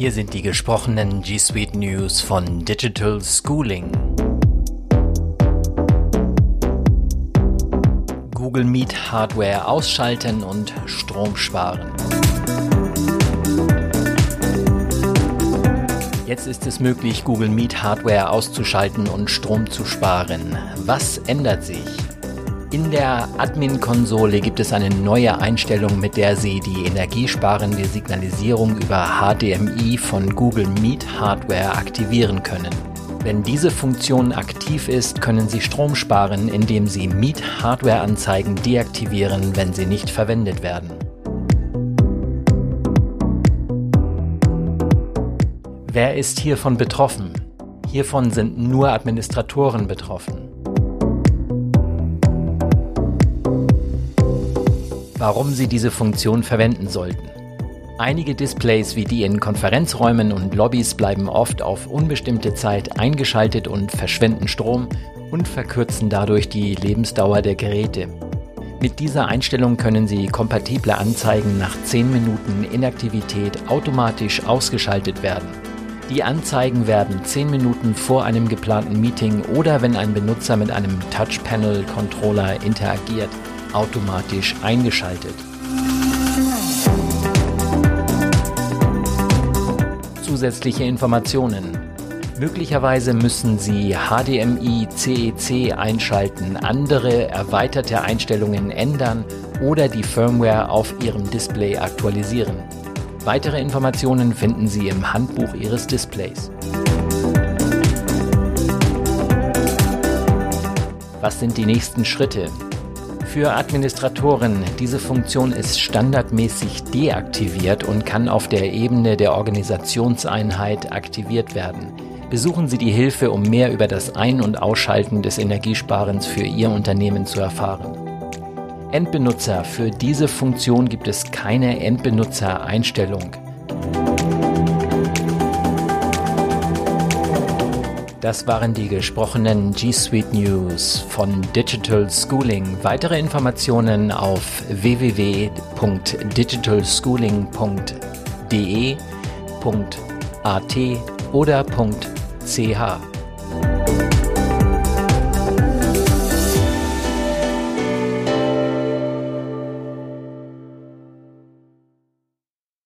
Hier sind die gesprochenen G Suite News von Digital Schooling. Google Meet Hardware ausschalten und Strom sparen. Jetzt ist es möglich, Google Meet Hardware auszuschalten und Strom zu sparen. Was ändert sich? In der Admin-Konsole gibt es eine neue Einstellung, mit der Sie die energiesparende Signalisierung über HDMI von Google Meet Hardware aktivieren können. Wenn diese Funktion aktiv ist, können Sie Strom sparen, indem Sie Meet Hardware-Anzeigen deaktivieren, wenn sie nicht verwendet werden. Wer ist hiervon betroffen? Hiervon sind nur Administratoren betroffen. Warum Sie diese Funktion verwenden sollten. Einige Displays wie die in Konferenzräumen und Lobbys bleiben oft auf unbestimmte Zeit eingeschaltet und verschwenden Strom und verkürzen dadurch die Lebensdauer der Geräte. Mit dieser Einstellung können Sie kompatible Anzeigen nach 10 Minuten Inaktivität automatisch ausgeschaltet werden. Die Anzeigen werden 10 Minuten vor einem geplanten Meeting oder wenn ein Benutzer mit einem Touch-Panel-Controller interagiert, automatisch eingeschaltet. Zusätzliche Informationen. Möglicherweise müssen Sie HDMI CEC einschalten, andere erweiterte Einstellungen ändern oder die Firmware auf Ihrem Display aktualisieren. Weitere Informationen finden Sie im Handbuch Ihres Displays. Was sind die nächsten Schritte? Für Administratoren, diese Funktion ist standardmäßig deaktiviert und kann auf der Ebene der Organisationseinheit aktiviert werden. Besuchen Sie die Hilfe, um mehr über das Ein- und Ausschalten des Energiesparens für Ihr Unternehmen zu erfahren. Endbenutzer. Für diese Funktion gibt es keine Endbenutzereinstellung. Das waren die gesprochenen G Suite News von Digital Schooling. Weitere Informationen auf www.digitalschooling.de.at oder .ch.